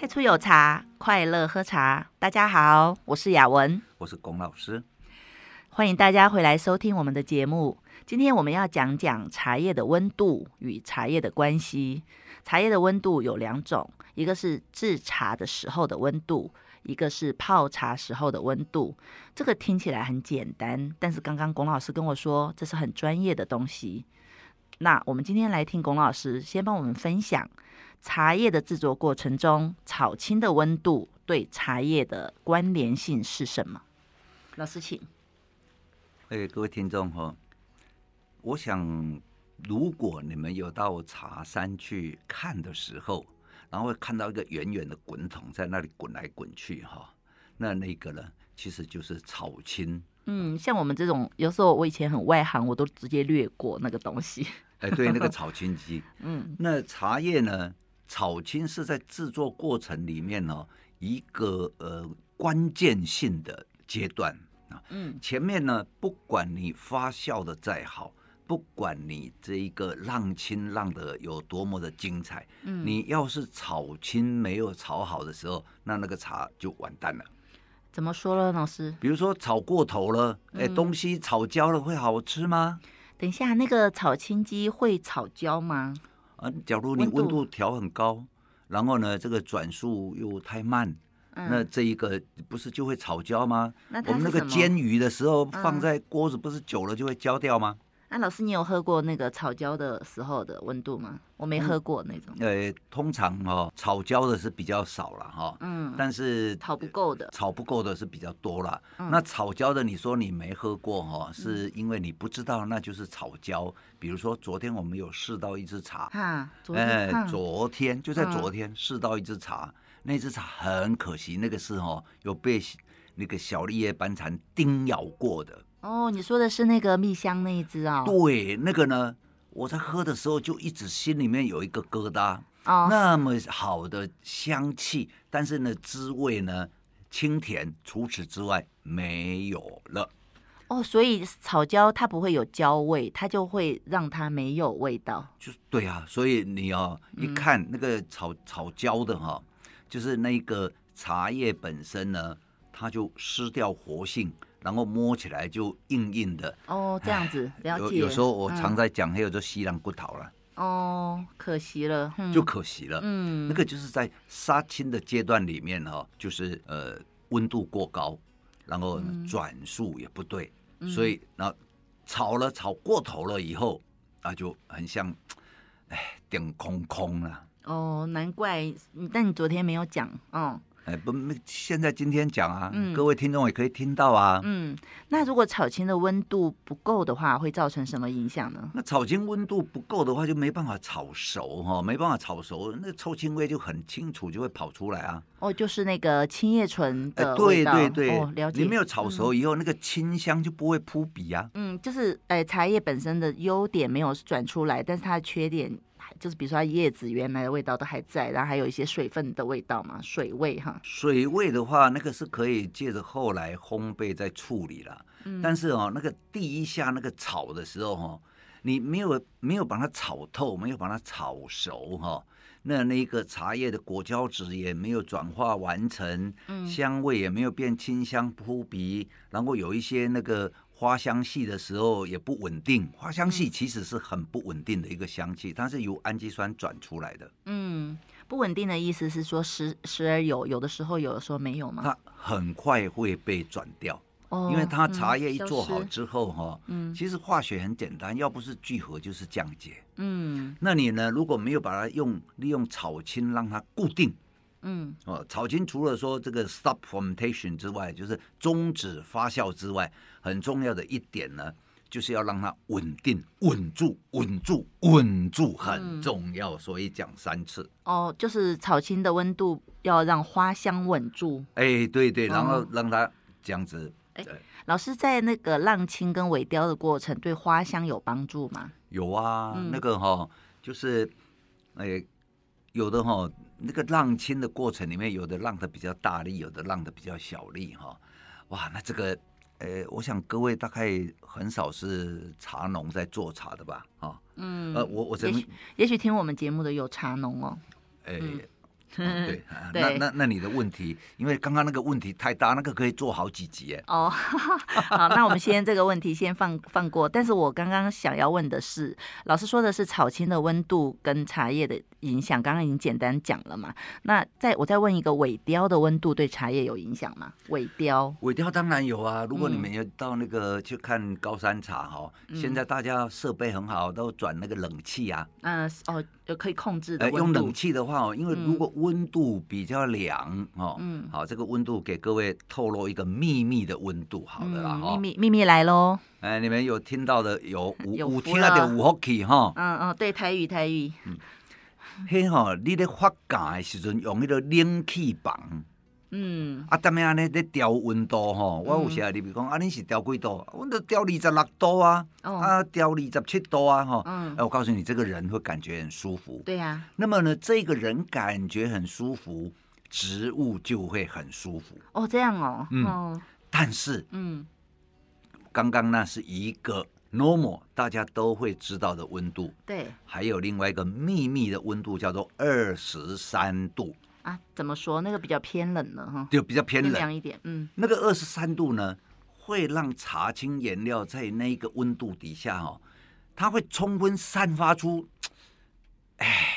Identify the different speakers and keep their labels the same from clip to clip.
Speaker 1: 太初有茶，快乐喝茶。大家好，我是雅文，
Speaker 2: 我是龚老师，
Speaker 1: 欢迎大家回来收听我们的节目。今天我们要讲讲茶叶的温度与茶叶的关系。茶叶的温度有两种，一个是制茶的时候的温度，一个是泡茶时候的温度。这个听起来很简单，但是刚刚龚老师跟我说，这是很专业的东西。那我们今天来听龚老师先帮我们分享茶叶的制作过程中，炒青的温度对茶叶的关联性是什么？老师，请。
Speaker 2: 哎，各位听众哈，我想如果你们有到茶山去看的时候，然后会看到一个圆圆的滚筒在那里滚来滚去哈，那那个呢，其实就是炒青。
Speaker 1: 嗯，像我们这种，有时候我以前很外行，我都直接略过那个东西。
Speaker 2: 哎，对，那个炒青机。嗯，那茶叶呢，炒青是在制作过程里面呢、哦、一个呃关键性的阶段啊。嗯，前面呢，不管你发酵的再好，不管你这一个浪青浪的有多么的精彩，嗯，你要是炒青没有炒好的时候，那那个茶就完蛋了。
Speaker 1: 怎么说呢，老师？
Speaker 2: 比如说炒过头了，哎，东西炒焦了会好吃吗？
Speaker 1: 等一下，那个炒青鸡会炒焦吗？
Speaker 2: 啊，假如你温度调很高，然后呢，这个转速又太慢，嗯、那这一个不是就会炒焦吗？我们那个煎鱼的时候放在锅子，不是久了就会焦掉吗？
Speaker 1: 那、啊、老师，你有喝过那个炒焦的时候的温度吗？我没喝过那种。
Speaker 2: 呃、嗯，通常哦，炒焦的是比较少了哈。嗯。但是
Speaker 1: 炒不够的，
Speaker 2: 炒不够的是比较多了。嗯、那炒焦的，你说你没喝过哈，是因为你不知道那就是炒焦。嗯、比如说昨天我们有试到一支茶。哈。昨天。哎，昨天就在昨天试到一支茶，嗯、那支茶很可惜，那个是哦有被那个小绿叶斑蝉叮咬过的。
Speaker 1: 哦，你说的是那个蜜香那一支啊？
Speaker 2: 对，那个呢，我在喝的时候就一直心里面有一个疙瘩。哦，那么好的香气，但是呢，滋味呢清甜，除此之外没有了。
Speaker 1: 哦，所以炒焦它不会有焦味，它就会让它没有味道。
Speaker 2: 就是对啊，所以你哦一看那个炒、嗯、炒焦的哈，就是那个茶叶本身呢，它就失掉活性。然后摸起来就硬硬的
Speaker 1: 哦，这样子了解。
Speaker 2: 有有时候我常在讲，还有就西兰骨头了
Speaker 1: 哦，可惜了，
Speaker 2: 就可惜了。嗯，那个就是在杀青的阶段里面哈，就是呃温度过高，然后转速也不对，所以然后炒了炒过头了以后，那就很像哎顶空空了。
Speaker 1: 哦，难怪，但你昨天没有讲哦。
Speaker 2: 哎，不，现在今天讲啊，嗯、各位听众也可以听到啊。
Speaker 1: 嗯，那如果炒青的温度不够的话，会造成什么影响呢？
Speaker 2: 那炒青温度不够的话，就没办法炒熟哈，没办法炒熟，那臭青味就很清楚，就会跑出来啊。
Speaker 1: 哦，就是那个青叶醇的。
Speaker 2: 对对对，
Speaker 1: 哦，了解。
Speaker 2: 你没有炒熟以后，嗯、那个清香就不会扑鼻啊。
Speaker 1: 嗯，就是哎，茶叶本身的优点没有转出来，但是它的缺点。就是比如说，它叶子原来的味道都还在，然后还有一些水分的味道嘛，水味哈。
Speaker 2: 水味的话，那个是可以借着后来烘焙再处理了。嗯。但是哦，那个第一下那个炒的时候哈，你没有没有把它炒透，没有把它炒熟哈，那那个茶叶的果胶质也没有转化完成，嗯，香味也没有变清香扑鼻，然后有一些那个。花香系的时候也不稳定，花香系其实是很不稳定的一个香气，它是由氨基酸转出来的。
Speaker 1: 嗯，不稳定的意思是说时时而有，有的时候有的时候没有吗？
Speaker 2: 它很快会被转掉，哦、因为它茶叶一做好之后哈，嗯，其实化学很简单，要不是聚合就是降解。嗯，那你呢？如果没有把它用利用草青让它固定。嗯哦，草青除了说这个 stop fermentation 之外，就是终止发酵之外，很重要的一点呢，就是要让它稳定、稳住、稳住、稳住，很重要，嗯、所以讲三次。
Speaker 1: 哦，就是草青的温度要让花香稳住。
Speaker 2: 哎，对对，然后让它这样子。哎、嗯，
Speaker 1: 老师在那个浪青跟萎凋的过程，对花香有帮助吗？
Speaker 2: 有啊，嗯、那个哈、哦，就是哎，有的哈、哦。那个浪清的过程里面，有的浪的比较大力，有的浪的比较小力，哈，哇，那这个，呃，我想各位大概很少是茶农在做茶的吧，哈，嗯，呃，我我怎么，
Speaker 1: 也许听我们节目的有茶农哦，
Speaker 2: 哎，对，那那那你的问题，因为刚刚那个问题太大，那个可以做好几集哎。
Speaker 1: 哦，好，那我们先这个问题先放放过。但是我刚刚想要问的是，老师说的是炒青的温度跟茶叶的影响，刚刚已经简单讲了嘛？那再我再问一个，尾雕的温度对茶叶有影响吗？尾雕，
Speaker 2: 尾雕当然有啊。如果你们要到那个去看高山茶哈，嗯、现在大家设备很好，都转那个冷气啊。
Speaker 1: 嗯，哦，就可以控制的温度。
Speaker 2: 用冷气的话哦，因为如果温温度比较凉哦，嗯，好，这个温度给各位透露一个秘密的温度，好的啦，
Speaker 1: 秘密秘密来喽！
Speaker 2: 哎，你们有听到的有有有听到的有福气哈，
Speaker 1: 嗯嗯，对，台语台语，嗯，
Speaker 2: 嘿哈，你咧发假的时阵用迄个冷气房。嗯，啊，踮样呢？咧调温度吼，我有时啊，你比如讲，啊，你是调几度？我都调二十六度啊，啊，调二十七度啊，哈，哎，我告诉你，这个人会感觉很舒服。
Speaker 1: 对呀。
Speaker 2: 那么呢，这个人感觉很舒服，植物就会很舒服。
Speaker 1: 哦，这样哦。
Speaker 2: 嗯。但是，嗯，刚刚那是一个 normal 大家都会知道的温度。
Speaker 1: 对。
Speaker 2: 还有另外一个秘密的温度，叫做二十三度。
Speaker 1: 啊，怎么说？那个比较偏冷了哈，
Speaker 2: 就比较偏冷
Speaker 1: 一点。嗯，
Speaker 2: 那个二十三度呢，会让茶青颜料在那个温度底下哦，它会充分散发出，哎。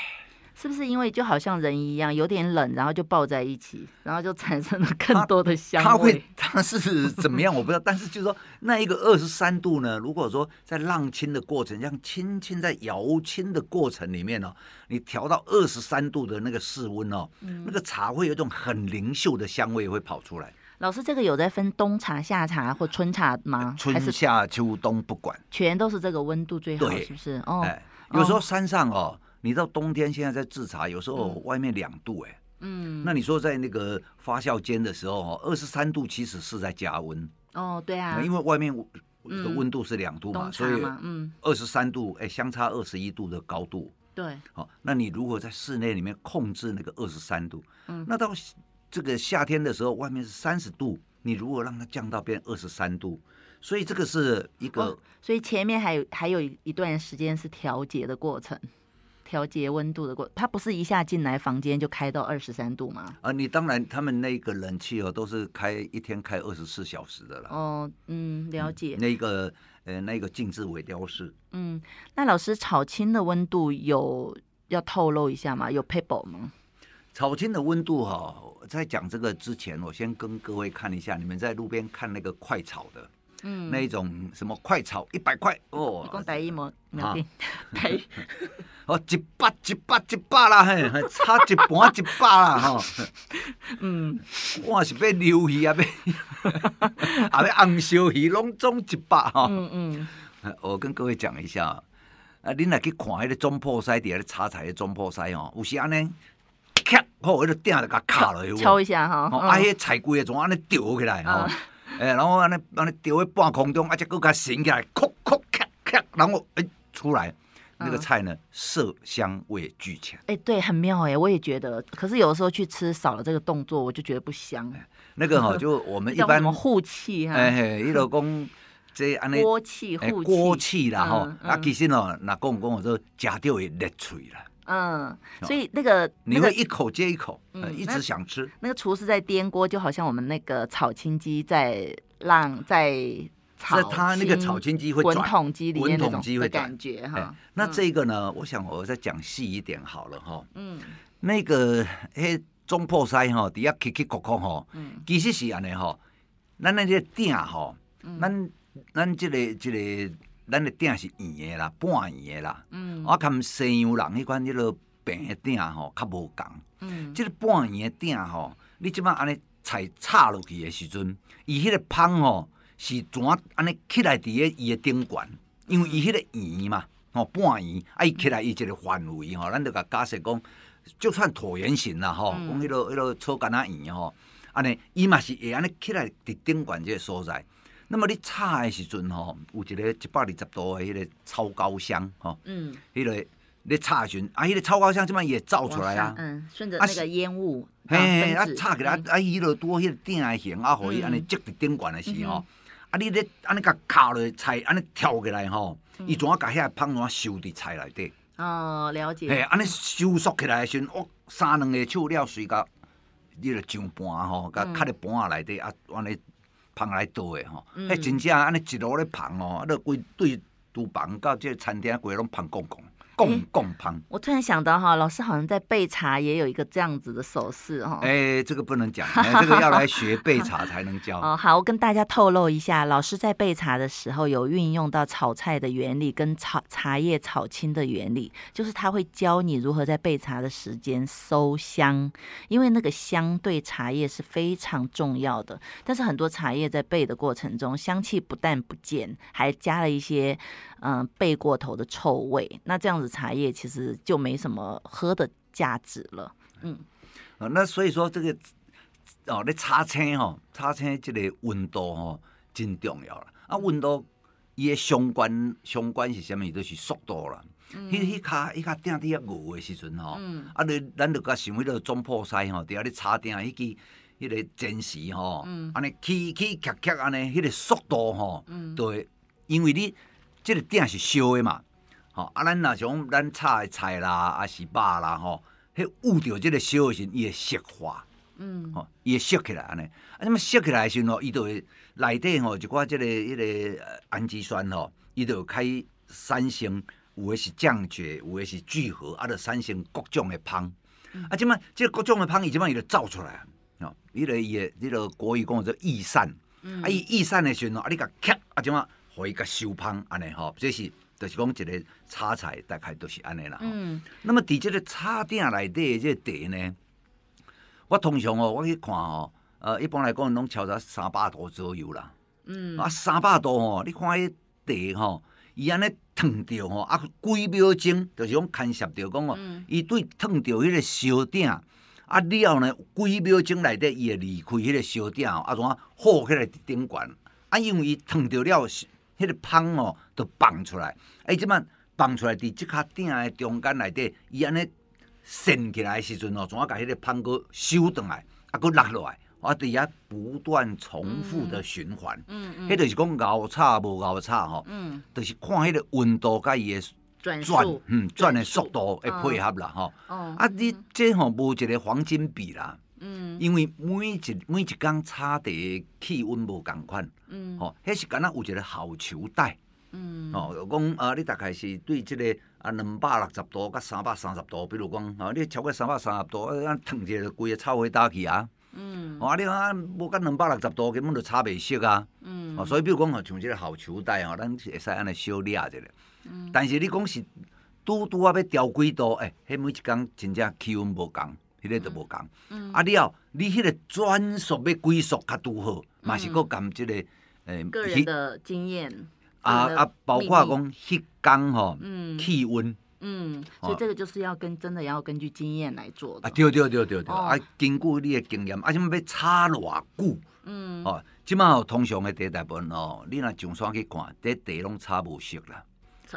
Speaker 1: 是不是因为就好像人一样，有点冷，然后就抱在一起，然后就产生了更多的香味？它，
Speaker 2: 会，它是怎么样？我不知道。但是就是说，那一个二十三度呢？如果说在浪青的过程，像轻轻在摇青的过程里面哦，你调到二十三度的那个室温哦，嗯、那个茶会有一种很灵秀的香味会跑出来。
Speaker 1: 老师，这个有在分冬茶、夏茶或春茶吗？
Speaker 2: 春夏秋冬不管，
Speaker 1: 全都是这个温度最好，是不是？哦，
Speaker 2: 哎、有时候山上哦。你到冬天现在在制茶，有时候外面两度哎，嗯，那你说在那个发酵间的时候，二十三度其实是在加温
Speaker 1: 哦，对啊，
Speaker 2: 因为外面的温度是两度嘛，嗯、所以嗯，二十三度哎，相差二十一度的高度，
Speaker 1: 对，
Speaker 2: 好，那你如果在室内里面控制那个二十三度，嗯，那到这个夏天的时候，外面是三十度，你如果让它降到变二十三度，所以这个是一个，哦、
Speaker 1: 所以前面还有还有一段时间是调节的过程。调节温度的过，它不是一下进来房间就开到二十三度吗？
Speaker 2: 啊，你当然，他们那个冷气哦，都是开一天开二十四小时的了。
Speaker 1: 哦，嗯，了解。
Speaker 2: 嗯、那个呃，那个静置尾雕室。
Speaker 1: 嗯，那老师炒青的温度有要透露一下吗？有 paper 吗？
Speaker 2: 炒青的温度哈、哦，在讲这个之前，我先跟各位看一下，你们在路边看那个快炒的。嗯，那一种什么快炒一百块哦，
Speaker 1: 讲台语吗？啊，
Speaker 2: 哦，一百一百一百啦，嘿，差一半一百啦，吼。嗯，我是要溜鱼啊，要 啊要红烧鱼，拢总一百哈。嗯嗯，我跟各位讲一下啊，恁来去看迄个总铺师底下咧炒菜的总铺师哦，有时安尼，咔，好，迄个鼎就甲卡落去，
Speaker 1: 敲一下哈，
Speaker 2: 啊，迄菜柜也总安尼吊起来哈。哎，然后安尼安尼吊在半空中，啊，再搁佮升起来，咔咔咔咔，然后哎出来，那个菜呢色香味俱全。
Speaker 1: 哎，对，很妙哎，我也觉得。可是有的时候去吃少了这个动作，我就觉得不香。
Speaker 2: 那个哈，就我们 一般
Speaker 1: 护气哈。
Speaker 2: 哎，伊老公这安尼
Speaker 1: 锅气护气，
Speaker 2: 锅气啦哈。啊，其实哦，那讲讲我说吃掉会裂嘴啦。
Speaker 1: 嗯，所以那个
Speaker 2: 你会一口接一口，嗯，一直想吃。
Speaker 1: 那个厨师在颠锅，就好像我们那个炒青鸡在让在炒，
Speaker 2: 它那个炒青鸡会转，
Speaker 1: 滚筒机里面
Speaker 2: 滚筒机会
Speaker 1: 感觉哈。
Speaker 2: 那这个呢，我想我再讲细一点好了哈。嗯，那个嘿中破塞哈，底下磕磕扣扣哈，其实是安尼哈。咱那个鼎哈，咱咱这个这个。咱的鼎是圆的啦，半圆的啦。嗯，我看西洋人迄款迄落平的鼎吼，较无共。嗯，即个半圆的鼎吼，你即摆安尼菜插落去的时阵，伊迄个芳吼是怎安尼起来伫个伊的顶悬，因为伊迄个圆嘛，吼半圆，啊伊起来伊一个范围吼，咱就甲假设讲，就算椭圆形啦吼，讲迄、落迄、那个草干仔圆吼，安尼伊嘛是会安尼起来伫顶悬即个所在。那么你炒的时阵吼，有一个一百二十度的迄个超高箱吼，嗯，迄个你炒的时阵，啊，迄个超高箱即摆也造出来啊，
Speaker 1: 嗯，顺着那个烟雾，
Speaker 2: 嘿，啊，炒起来啊，伊落多迄个鼎的形啊，互伊安尼接伫顶悬的时吼，啊，你咧安尼甲敲落菜，安尼跳起来吼，伊怎啊甲遐香怎啊收伫菜内底？
Speaker 1: 哦，了解。
Speaker 2: 嘿，安尼收缩起来的时阵，哦，三两个手了随甲，你著上盘吼，甲卡咧盘仔内底啊，安尼芳来倒的吼，迄真正安尼一路咧芳哦，啊，都规对厨房到即个餐厅规拢芳公公。共共旁，
Speaker 1: 我突然想到哈，老师好像在备茶也有一个这样子的手势哈。
Speaker 2: 哎，这个不能讲，哎，这个要来学备茶才能教。
Speaker 1: 哦，好，我跟大家透露一下，老师在备茶的时候有运用到炒菜的原理跟炒茶叶炒青的原理，就是他会教你如何在备茶的时间收香，因为那个香对茶叶是非常重要的。但是很多茶叶在备的过程中，香气不但不见，还加了一些。嗯，备过头的臭味，那这样子茶叶其实就没什么喝的价值了。嗯，
Speaker 2: 啊，那所以说这个哦，你炒青哦，炒青这个温度吼真重要了。啊，温度伊的相关相关是啥物？就是速度啦。迄迄卡迄卡鼎伫遐饿的时阵吼，啊，你咱就甲想迄个总铺西吼，伫遐咧炒鼎，迄支迄个煎时吼，安尼起起夹夹安尼，迄个速度吼，对，因为你。这个鼎是烧的嘛，吼啊！咱若像咱炒的菜啦，啊是肉啦，吼，迄捂着即个烧的时，伊会熟化，嗯，吼，伊会熟起来安尼。啊，那么熟起来的时候，伊就会内底吼一寡这个迄个氨基酸吼，伊就开产生，有的是降解，有的是聚合，啊，就产生各种的芳。嗯、啊，即嘛，这个各种的芳，伊即嘛伊就造出来，吼，伊个伊个，这个国语讲做易散，嗯、啊，伊易散的时吼，啊，你甲吸，啊，即嘛。互伊甲收芳安尼吼，这是就是讲一个炒菜大概都是安尼啦。嗯。那么伫这个炒鼎内底的这个茶呢，我通常哦，我去看哦，呃，一般来讲拢超在三百度左右啦。嗯。啊，三百度哦，你看迄茶吼，伊安尼烫着吼，啊，几秒钟就是讲牵涉着讲哦，伊、嗯、对烫着迄个烧鼎，啊了呢，几秒钟内底伊会离开迄个烧鼎，啊，怎啊火起来顶悬，啊，因为伊烫着了。迄个芳哦，都放出来，哎，即摆放出来伫即卡鼎的中间内底，伊安尼升起来的时阵哦，总要甲迄个芳阁收倒来，啊，佫落落来，我伫遐不断重复的循环，嗯嗯，迄就是讲熬炒无熬炒吼，嗯，就是看迄个温度甲伊的转，嗯，转的速度会配合啦，吼，哦，啊，你这吼无一个黄金比啦。嗯，因为每一每一工差的气温无共款，嗯，吼、哦，迄是敢若有一个好球带，嗯，哦，讲啊，你大概是对即、个啊两百六十度甲三百三十度，比如讲，啊，你超过三百三十度，啊，烫一个规个炒伙打去啊，嗯，啊，你啊无甲两百六十度，根本就炒袂熟啊，嗯，哦，所以比如讲吼，像即个好球带吼，咱是会使安尼小掠一下，嗯，但是你讲是拄拄啊要调几度，诶、迄每一工真正气温无共。迄个都无共，嗯、啊了，你迄个转速要几速较拄好，嘛、嗯、是搁含即个诶，
Speaker 1: 欸、个人的经验
Speaker 2: 啊啊，包括讲迄工吼，气温，
Speaker 1: 嗯，所以这个就是要跟真的要根据经验来做的。
Speaker 2: 啊，对对对对对，哦、啊，根据你的经验，啊，什么要差偌久？嗯，哦，即马吼通常的茶大部分哦，你若上山去看，这地拢差无色啦。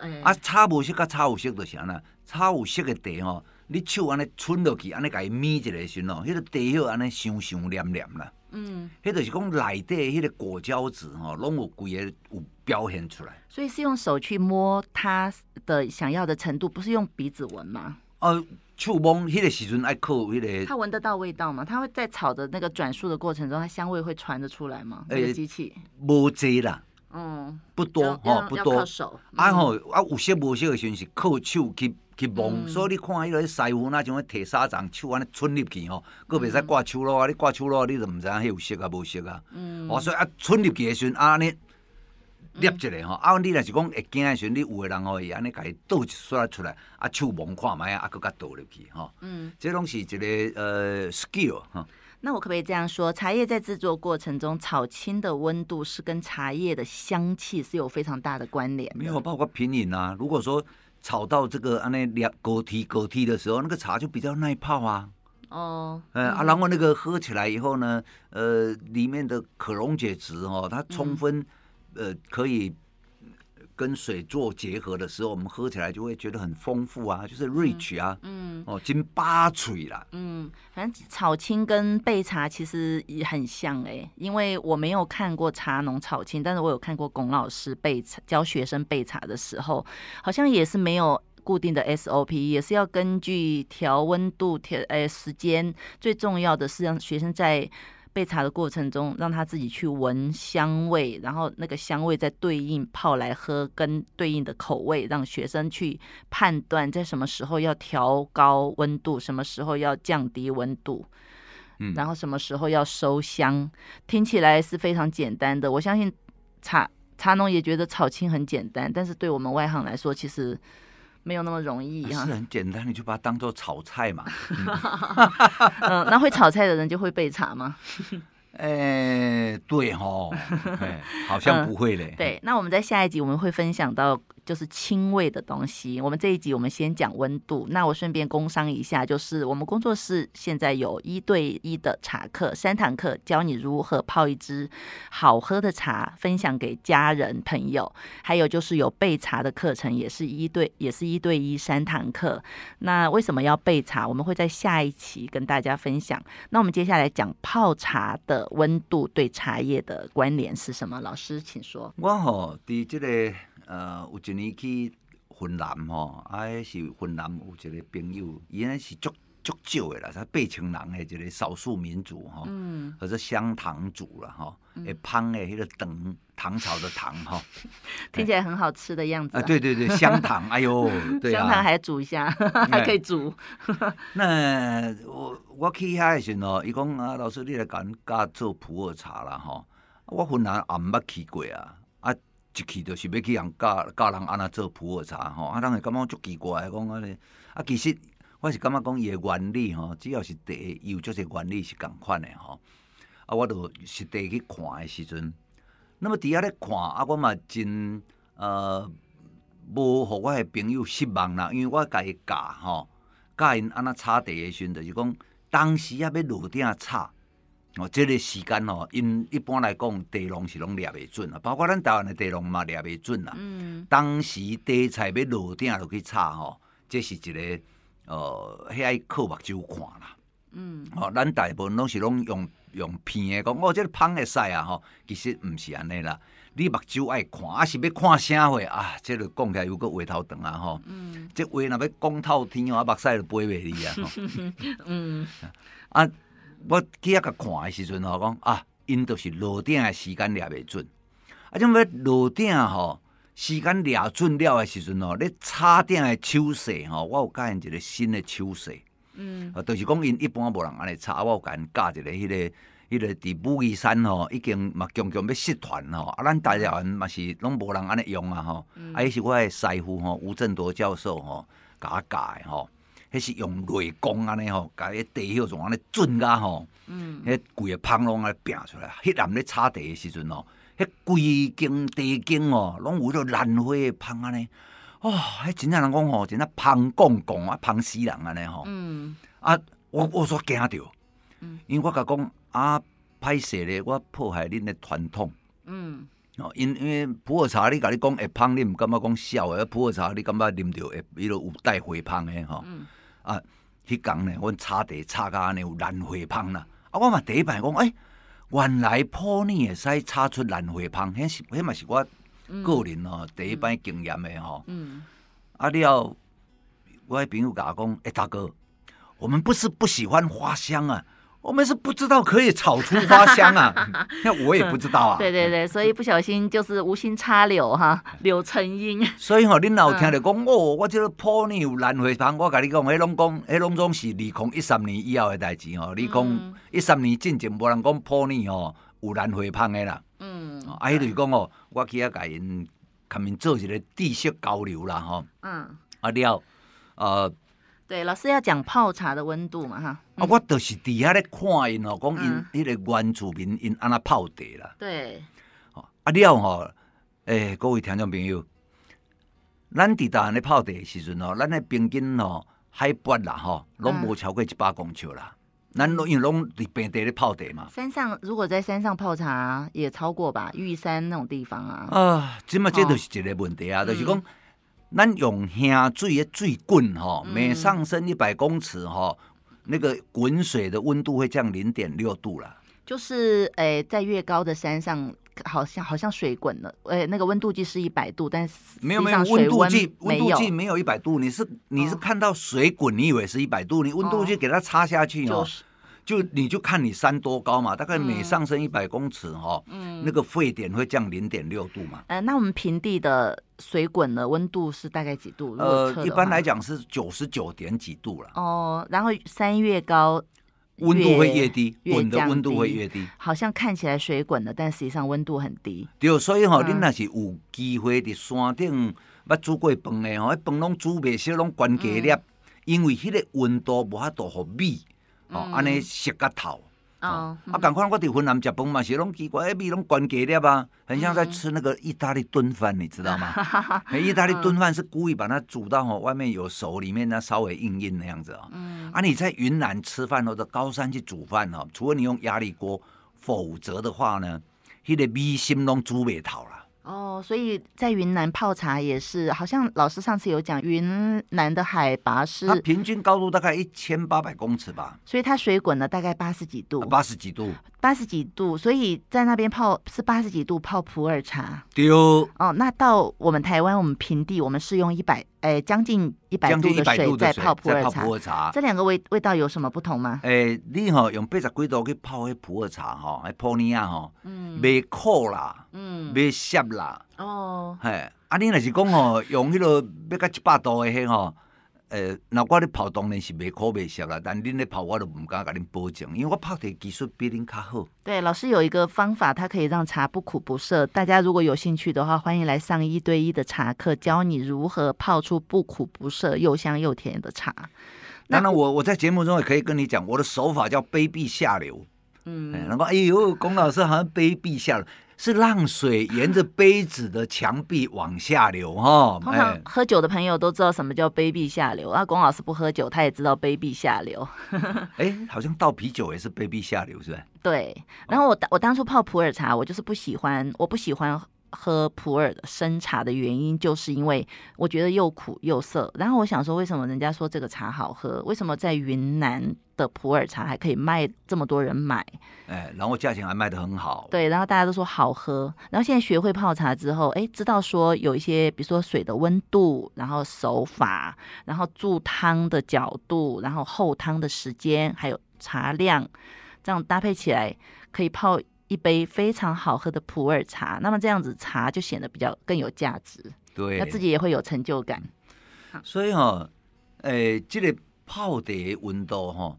Speaker 2: 欸、啊，差无色甲差有色就是安那，差有色的地吼。你手安尼伸落去，安尼甲伊抿一下时阵哦，迄个茶叶安尼香香黏黏啦。嗯，迄就是讲内底迄个果胶质吼，拢有规个有表现出来。
Speaker 1: 所以是用手去摸它的想要的程度，不是用鼻子闻吗？
Speaker 2: 呃，手摸迄个时阵爱靠迄个。
Speaker 1: 它闻得到味道吗？它会在炒的那个转速的过程中，它香味会传得出来吗？那个机器？
Speaker 2: 无济啦，嗯，不多吼，不多。靠手。啊吼，啊有些无些的时阵是靠手去。去摸，嗯、所以你看迄个师傅那种摕沙掌手安尼伸入去吼，佫袂使挂手咯啊，你挂手咯，你就毋知影迄有色啊无色啊。嗯。哦，所以啊，伸入去的时阵啊，安尼捏一下吼，啊，你若是讲会惊的时阵，你有个人吼，伊安尼家己倒一刷出来，啊，手摸看觅啊，啊，佫甲倒入去吼。嗯。这拢是一个呃 skill 哈。
Speaker 1: 那我可不可以这样说，茶叶在制作过程中炒青的温度是跟茶叶的香气是有非常大的关联？
Speaker 2: 没有，包括品饮啊。如果说炒到这个啊那两狗蹄狗蹄的时候，那个茶就比较耐泡啊。哦，嗯、啊，然后那个喝起来以后呢，呃，里面的可溶解质哦，它充分呃可以。跟水做结合的时候，我们喝起来就会觉得很丰富啊，就是 rich 啊，嗯，嗯哦，真巴脆啦，
Speaker 1: 嗯，反正炒青跟备茶其实也很像哎、因为我没有看过茶农炒青，但是我有看过龚老师备茶教学生备茶的时候，好像也是没有固定的 SOP，也是要根据调温度、调诶时间。最重要的是让学生在备茶的过程中，让他自己去闻香味，然后那个香味再对应泡来喝，跟对应的口味，让学生去判断在什么时候要调高温度，什么时候要降低温度，嗯，然后什么时候要收香。听起来是非常简单的，我相信茶茶农也觉得炒青很简单，但是对我们外行来说，其实。没有那么容易哈，
Speaker 2: 是很简单，你就把它当做炒菜嘛。
Speaker 1: 嗯，那会炒菜的人就会备茶吗？
Speaker 2: 哎，对哈，哎，好像不会嘞。
Speaker 1: 嗯，对，那我们在下一集我们会分享到。就是轻味的东西。我们这一集我们先讲温度。那我顺便工商一下，就是我们工作室现在有一对一的茶课，三堂课教你如何泡一支好喝的茶，分享给家人朋友。还有就是有备茶的课程，也是一对，也是一对一三堂课。那为什么要备茶？我们会在下一期跟大家分享。那我们接下来讲泡茶的温度对茶叶的关联是什么？老师，请说。
Speaker 2: 我吼，对这个。呃，有一年去云南吼，啊，是云南有一个朋友，伊那是足足少的啦，他八千人的一个少数民族吼，嗯，或者湘塘族啦吼，会芳的迄个糖，唐朝的糖吼，
Speaker 1: 听起来很好吃的样子啊，
Speaker 2: 啊对对对，香糖，哎呦，对啊，
Speaker 1: 湘塘还煮一下，还可以煮。
Speaker 2: 那我我去遐的时候，伊讲啊，老师你来讲教做普洱茶啦吼，我云南也毋捌去过啊。一去就是要去人教教人安怎做普洱茶吼，啊，人会感觉足奇怪，讲安尼。啊，其实我是感觉讲伊诶原理吼，只要是茶，有足侪原理是共款诶吼。啊，我著实地去看诶时阵，那么伫遐咧看，啊，我嘛真呃无互我诶朋友失望啦，因为我家己教吼，教因安怎炒茶诶时阵，就是讲当时啊要落鼎炒。哦，这个时间哦，因一般来讲，地农是拢掠袂准啊，包括咱台湾的地农嘛，掠袂准啊。嗯。当时地菜要落鼎落去炒吼，这是一个呃，迄爱靠目睭看啦。嗯。哦，咱大部分拢是拢用用片的讲，哦，这个芳会使啊吼，其实毋是安尼啦。你目睭爱看，啊是要看啥货啊？即个讲起来又个话头长啊吼。嗯。即话若要讲透天哦，啊目屎就飞袂离啊。嗯。啊。我去遐甲看诶时阵吼，讲啊，因都是落鼎诶时间抓袂准，啊，种要落鼎吼，时间抓准了诶时阵吼，咧炒鼎诶手势吼，我有教因一个新诶手势，嗯，啊，着是讲因一般无人安尼炒，我有甲因教一个迄、那个迄、个伫武夷山吼，已经嘛强强要失传吼，啊，咱大家嘛是拢无人安尼用啊吼，嗯、啊，迄是我诶师傅吼，吴振铎教授吼，甲我教诶吼。迄是用雷公安尼吼，甲迄地迄种安尼准甲吼，迄规个芳拢安尼拼出来。迄暗咧炒茶诶时阵哦，迄规间茶间哦，拢有迄个兰花诶芳安尼。哦，迄真正人讲吼，真正芳公公啊，芳死人安尼吼。嗯。啊，我我煞惊着，因为我甲讲啊，歹势咧，我破坏恁诶传统。嗯。哦，因因为普洱茶，你甲你讲会芳，你毋感觉讲笑诶。普洱茶，你感觉啉着会伊个有带回芳诶吼。嗯。啊，迄工呢，阮炒茶炒甲安尼有兰花芳啦。啊，我嘛第一摆讲，哎、欸，原来普洱会使炒出兰花芳，迄是迄嘛是我个人哦、喔嗯、第一摆经验的吼、喔。嗯。啊了，我迄朋友甲我讲，哎、欸，大哥，我们不是不喜欢花香啊。我们是不知道可以炒出花香啊，那我也不知道啊。
Speaker 1: 对对对，所以不小心就是无心插柳哈，柳成荫。
Speaker 2: 所以吼，恁老听着讲哦，我这个普洱有兰花香，我甲你讲，迄拢讲，迄拢总是二零一三年以后的代志吼。二零一三年进前无人讲普洱吼有兰花芳的啦。嗯。啊，迄就是讲哦，我去遐甲因，他们做一个知识交流啦吼。嗯。啊了，呃。
Speaker 1: 对，老师要讲泡茶的温度嘛，哈。
Speaker 2: 啊，我就是底下咧看因哦，讲因迄个原住民因安那泡茶啦。
Speaker 1: 对。
Speaker 2: 啊了吼，诶，各位听众朋友，咱伫台湾咧泡茶时阵哦，咱的平均哦海拔啦吼，拢无超过一百公尺啦。咱拢因为拢伫平地咧泡茶嘛。
Speaker 1: 山上如果在山上泡茶也超过吧，玉山那种地方啊。
Speaker 2: 啊，即嘛这就是一个问题啊，哦、就是讲。咱用下水的水滚哈，每上升一百公尺哈，那个滚水的温度会降零点六度了。
Speaker 1: 就是诶，在越高的山上好像好像水滚了，哎，那个温度计是一百度，但是
Speaker 2: 没有没有温度计，温度计没有一百度，你是你是看到水滚，你以为是一百度，你温度计给它插下去哦。就是就你就看你山多高嘛，大概每上升一百公尺哈，嗯，那个沸点会降零点六度嘛。
Speaker 1: 呃，那我们平地的水滚的温度是大概几度？
Speaker 2: 呃，一般来讲是九十九点几度了。
Speaker 1: 哦，然后山越高，
Speaker 2: 温度会越低，滚的温度会越低。
Speaker 1: 好像看起来水滚了，但实际上温度很低。
Speaker 2: 对，所以哈，你那是有机会的山顶把煮过饭的哦，饭拢煮不熟，拢关给粒，因为迄个温度无法度互米。哦，安尼熟个头，哦，啊，赶快我伫云南食饭嘛，是拢奇怪，味拢关给粒啊，很像在吃那个意大利炖饭，你知道吗？意大利炖饭是故意把它煮到哦，外面有熟，里面呢稍微硬硬那样子啊。嗯，啊，你在云南吃饭或者高山去煮饭哦，除了你用压力锅，否则的话呢，迄个米心拢煮袂透啦。
Speaker 1: 哦，所以在云南泡茶也是，好像老师上次有讲，云南的海拔是
Speaker 2: 它平均高度大概一千八百公尺吧，
Speaker 1: 所以它水滚了大概八十几度，
Speaker 2: 八十几度，
Speaker 1: 八十几度，所以在那边泡是八十几度泡普洱茶。
Speaker 2: 对哦，
Speaker 1: 哦，那到我们台湾，我们平地，我们是用一百。哎，将近一百度的水在泡普洱茶，这两个味味道有什么不同吗？
Speaker 2: 哎，你哈用八十几度去泡迄普洱茶哈，还普洱啊哈，嗯，袂苦啦，嗯，袂涩啦，哦，嘿，啊，你若是讲哦，用迄个要到一百度的迄吼。呃，那我咧泡当然是袂苦袂涩啦，但恁咧泡我都唔敢甲恁保证，因为我泡的技术比恁较好。
Speaker 1: 对，老师有一个方法，它可以让茶不苦不涩。大家如果有兴趣的话，欢迎来上一对一的茶课，教你如何泡出不苦不涩、又香又甜的茶。
Speaker 2: 当然我，我我在节目中也可以跟你讲，我的手法叫卑鄙下流。嗯，然后哎呦，龚老师好像卑鄙下流。是让水沿着杯子的墙壁往下流 哈。
Speaker 1: 通常喝酒的朋友都知道什么叫杯壁下流。啊，龚老师不喝酒，他也知道杯壁下流。
Speaker 2: 哎，好像倒啤酒也是杯壁下流，是吧？
Speaker 1: 对。然后我我当初泡普洱茶，我就是不喜欢，我不喜欢喝普洱的生茶的原因，就是因为我觉得又苦又涩。然后我想说，为什么人家说这个茶好喝？为什么在云南的普洱茶还可以卖这么多人买？
Speaker 2: 哎，然后价钱还卖得很好。
Speaker 1: 对，然后大家都说好喝。然后现在学会泡茶之后，哎，知道说有一些，比如说水的温度，然后手法，然后注汤的角度，然后后汤的时间，还有茶量，这样搭配起来可以泡一杯非常好喝的普洱茶。那么这样子茶就显得比较更有价值。
Speaker 2: 对，
Speaker 1: 那自己也会有成就感。
Speaker 2: 所以哈、哦，哎，这个泡的温度哈、哦。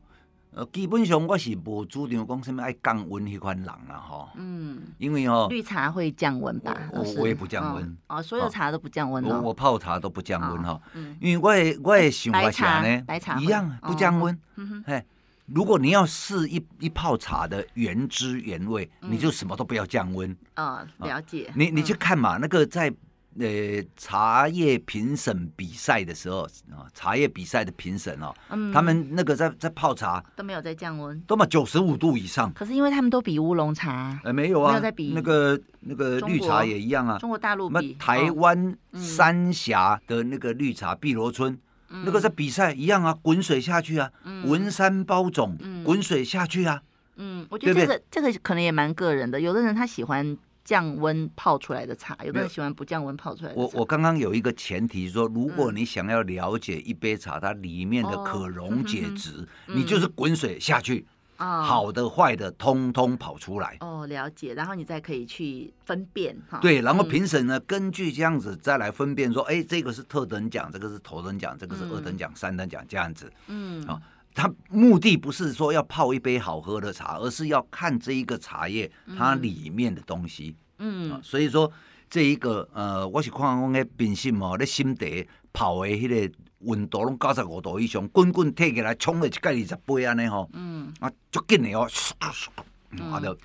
Speaker 2: 呃，基本上我是无主张讲什么爱降温迄款人啦，吼。嗯。因为吼，
Speaker 1: 绿茶会降温吧？
Speaker 2: 我我也不降温。
Speaker 1: 哦，所有茶都不降温哦。
Speaker 2: 我我泡茶都不降温哈。嗯。因为我的我的想法是呢，
Speaker 1: 白茶
Speaker 2: 一样不降温。嗯哼。嘿，如果你要试一一泡茶的原汁原味，你就什么都不要降温。
Speaker 1: 啊，了解。
Speaker 2: 你你去看嘛，那个在。呃，茶叶评审比赛的时候啊，茶叶比赛的评审哦，嗯、他们那个在在泡茶
Speaker 1: 都没有在降温，
Speaker 2: 都嘛九十五度以上。
Speaker 1: 可是因为他们都比乌龙茶，
Speaker 2: 呃，没有啊，没有在比那个那个绿茶也一样啊。
Speaker 1: 中国大陆比
Speaker 2: 台湾三峡的那个绿茶碧螺春，嗯、那个在比赛一样啊，滚水下去啊，嗯、文山包种，滚水下去啊。
Speaker 1: 嗯，我觉得这个这个可能也蛮个人的，有的人他喜欢。降温泡出来的茶，有的人喜欢不降温泡出来的茶。
Speaker 2: 我我刚刚有一个前提说，如果你想要了解一杯茶它里面的可溶解值，你就是滚水下去，哦、好的坏的通通跑出来。
Speaker 1: 哦，了解，然后你再可以去分辨哈。
Speaker 2: 对，然后评审呢，嗯、根据这样子再来分辨说，哎，这个是特等奖，这个是头等奖，这个是二等奖、嗯、三等奖这样子。嗯，啊。它目的不是说要泡一杯好喝的茶，而是要看这一个茶叶它里面的东西。嗯，啊、所以说这一个呃，我是看讲个冰心哦，咧心底泡的迄个温度拢九十五度以上，滚滚退起来冲了一盖二十杯安尼吼。嗯，啊，足紧的哦，啊就，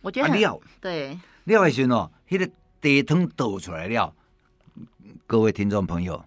Speaker 1: 我觉得料对
Speaker 2: 料的时候，迄个茶汤倒出来了，各位听众朋友。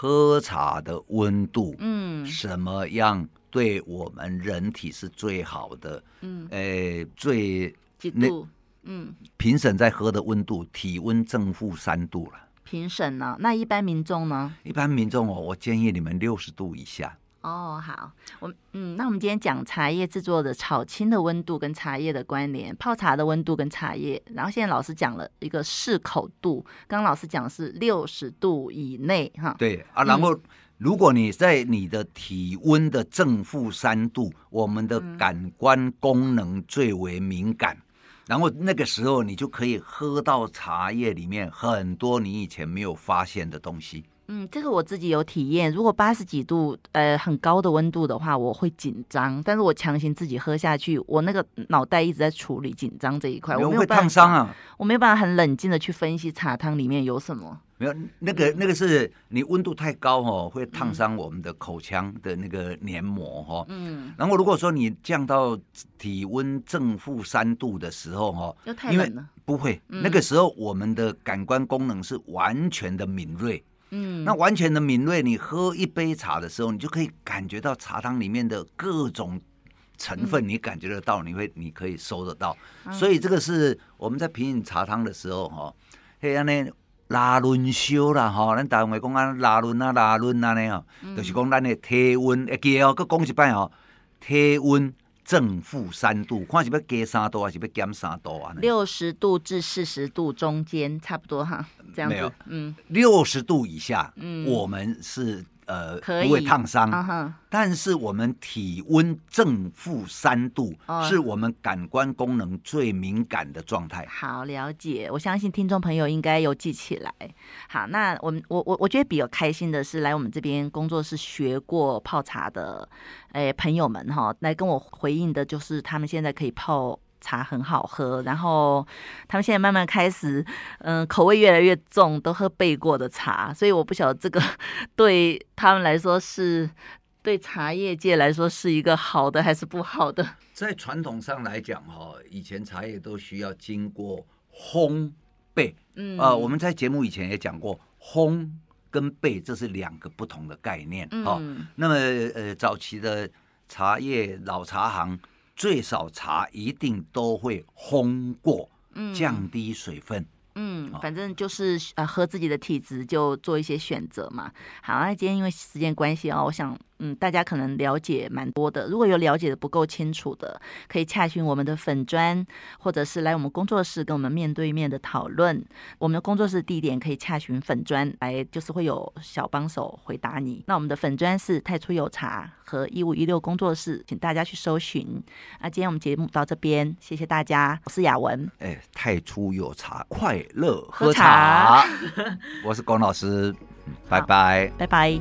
Speaker 2: 喝茶的温度，嗯，什么样对我们人体是最好的？嗯，诶、欸，最
Speaker 1: 几度？嗯，
Speaker 2: 评审在喝的温度，体温正负三度了。
Speaker 1: 评审呢？那一般民众呢？
Speaker 2: 一般民众哦，我建议你们六十度以下。
Speaker 1: 哦，好，我嗯，那我们今天讲茶叶制作的炒青的温度跟茶叶的关联，泡茶的温度跟茶叶，然后现在老师讲了一个适口度，刚刚老师讲的是六十度以内哈。
Speaker 2: 对啊，然后如果你在你的体温的正负三度，我们的感官功能最为敏感，嗯、然后那个时候你就可以喝到茶叶里面很多你以前没有发现的东西。
Speaker 1: 嗯，这个我自己有体验。如果八十几度，呃，很高的温度的话，我会紧张。但是我强行自己喝下去，我那个脑袋一直在处理紧张这一块，我没有办法，
Speaker 2: 会烫伤啊！
Speaker 1: 我没有办法很冷静的去分析茶汤里面有什么。
Speaker 2: 没有，那个那个是你温度太高哦，会烫伤我们的口腔的那个黏膜哈。嗯。然后如果说你降到体温正负三度的时候哈，
Speaker 1: 又太冷了。
Speaker 2: 不会，那个时候我们的感官功能是完全的敏锐。嗯，那完全的敏锐，你喝一杯茶的时候，你就可以感觉到茶汤里面的各种成分，你感觉得到，你会你可以收得到。嗯、所以这个是我们在品饮茶汤的时候，哈，嘿，安尼拉轮修啦，哈，咱台湾话讲啊，拉轮啊，拉轮啊，呢，哦，就是讲咱的体温，会记哦，搁讲一摆哦，体温。正负三度，看是要加三度还是要减三度啊？
Speaker 1: 六十度至四十度中间，差不多哈，这样子。没有，嗯，
Speaker 2: 六十度以下，嗯，我们是。呃，可以不会烫伤，啊、但是我们体温正负三度，哦、是我们感官功能最敏感的状态。
Speaker 1: 好，了解，我相信听众朋友应该有记起来。好，那我们我我我觉得比较开心的是，来我们这边工作室学过泡茶的，诶朋友们哈，来跟我回应的就是他们现在可以泡。茶很好喝，然后他们现在慢慢开始，嗯，口味越来越重，都喝焙过的茶，所以我不晓得这个 对他们来说是对茶叶界来说是一个好的还是不好的。
Speaker 2: 在传统上来讲，哈，以前茶叶都需要经过烘焙，嗯，呃，我们在节目以前也讲过，烘跟焙这是两个不同的概念，哦，嗯，那么呃，早期的茶叶老茶行。最少茶一定都会烘过，降低水分。
Speaker 1: 嗯，反正就是呃，喝自己的体质就做一些选择嘛。好，那今天因为时间关系哦，我想嗯，大家可能了解蛮多的。如果有了解的不够清楚的，可以洽询我们的粉砖，或者是来我们工作室跟我们面对面的讨论。我们的工作室地点可以洽询粉砖来，就是会有小帮手回答你。那我们的粉砖是太初有茶和一五一六工作室，请大家去搜寻。那今天我们节目到这边，谢谢大家，我是雅文。
Speaker 2: 哎，太初有茶，快乐喝茶。喝茶 我是龚老师，拜拜，
Speaker 1: 拜拜。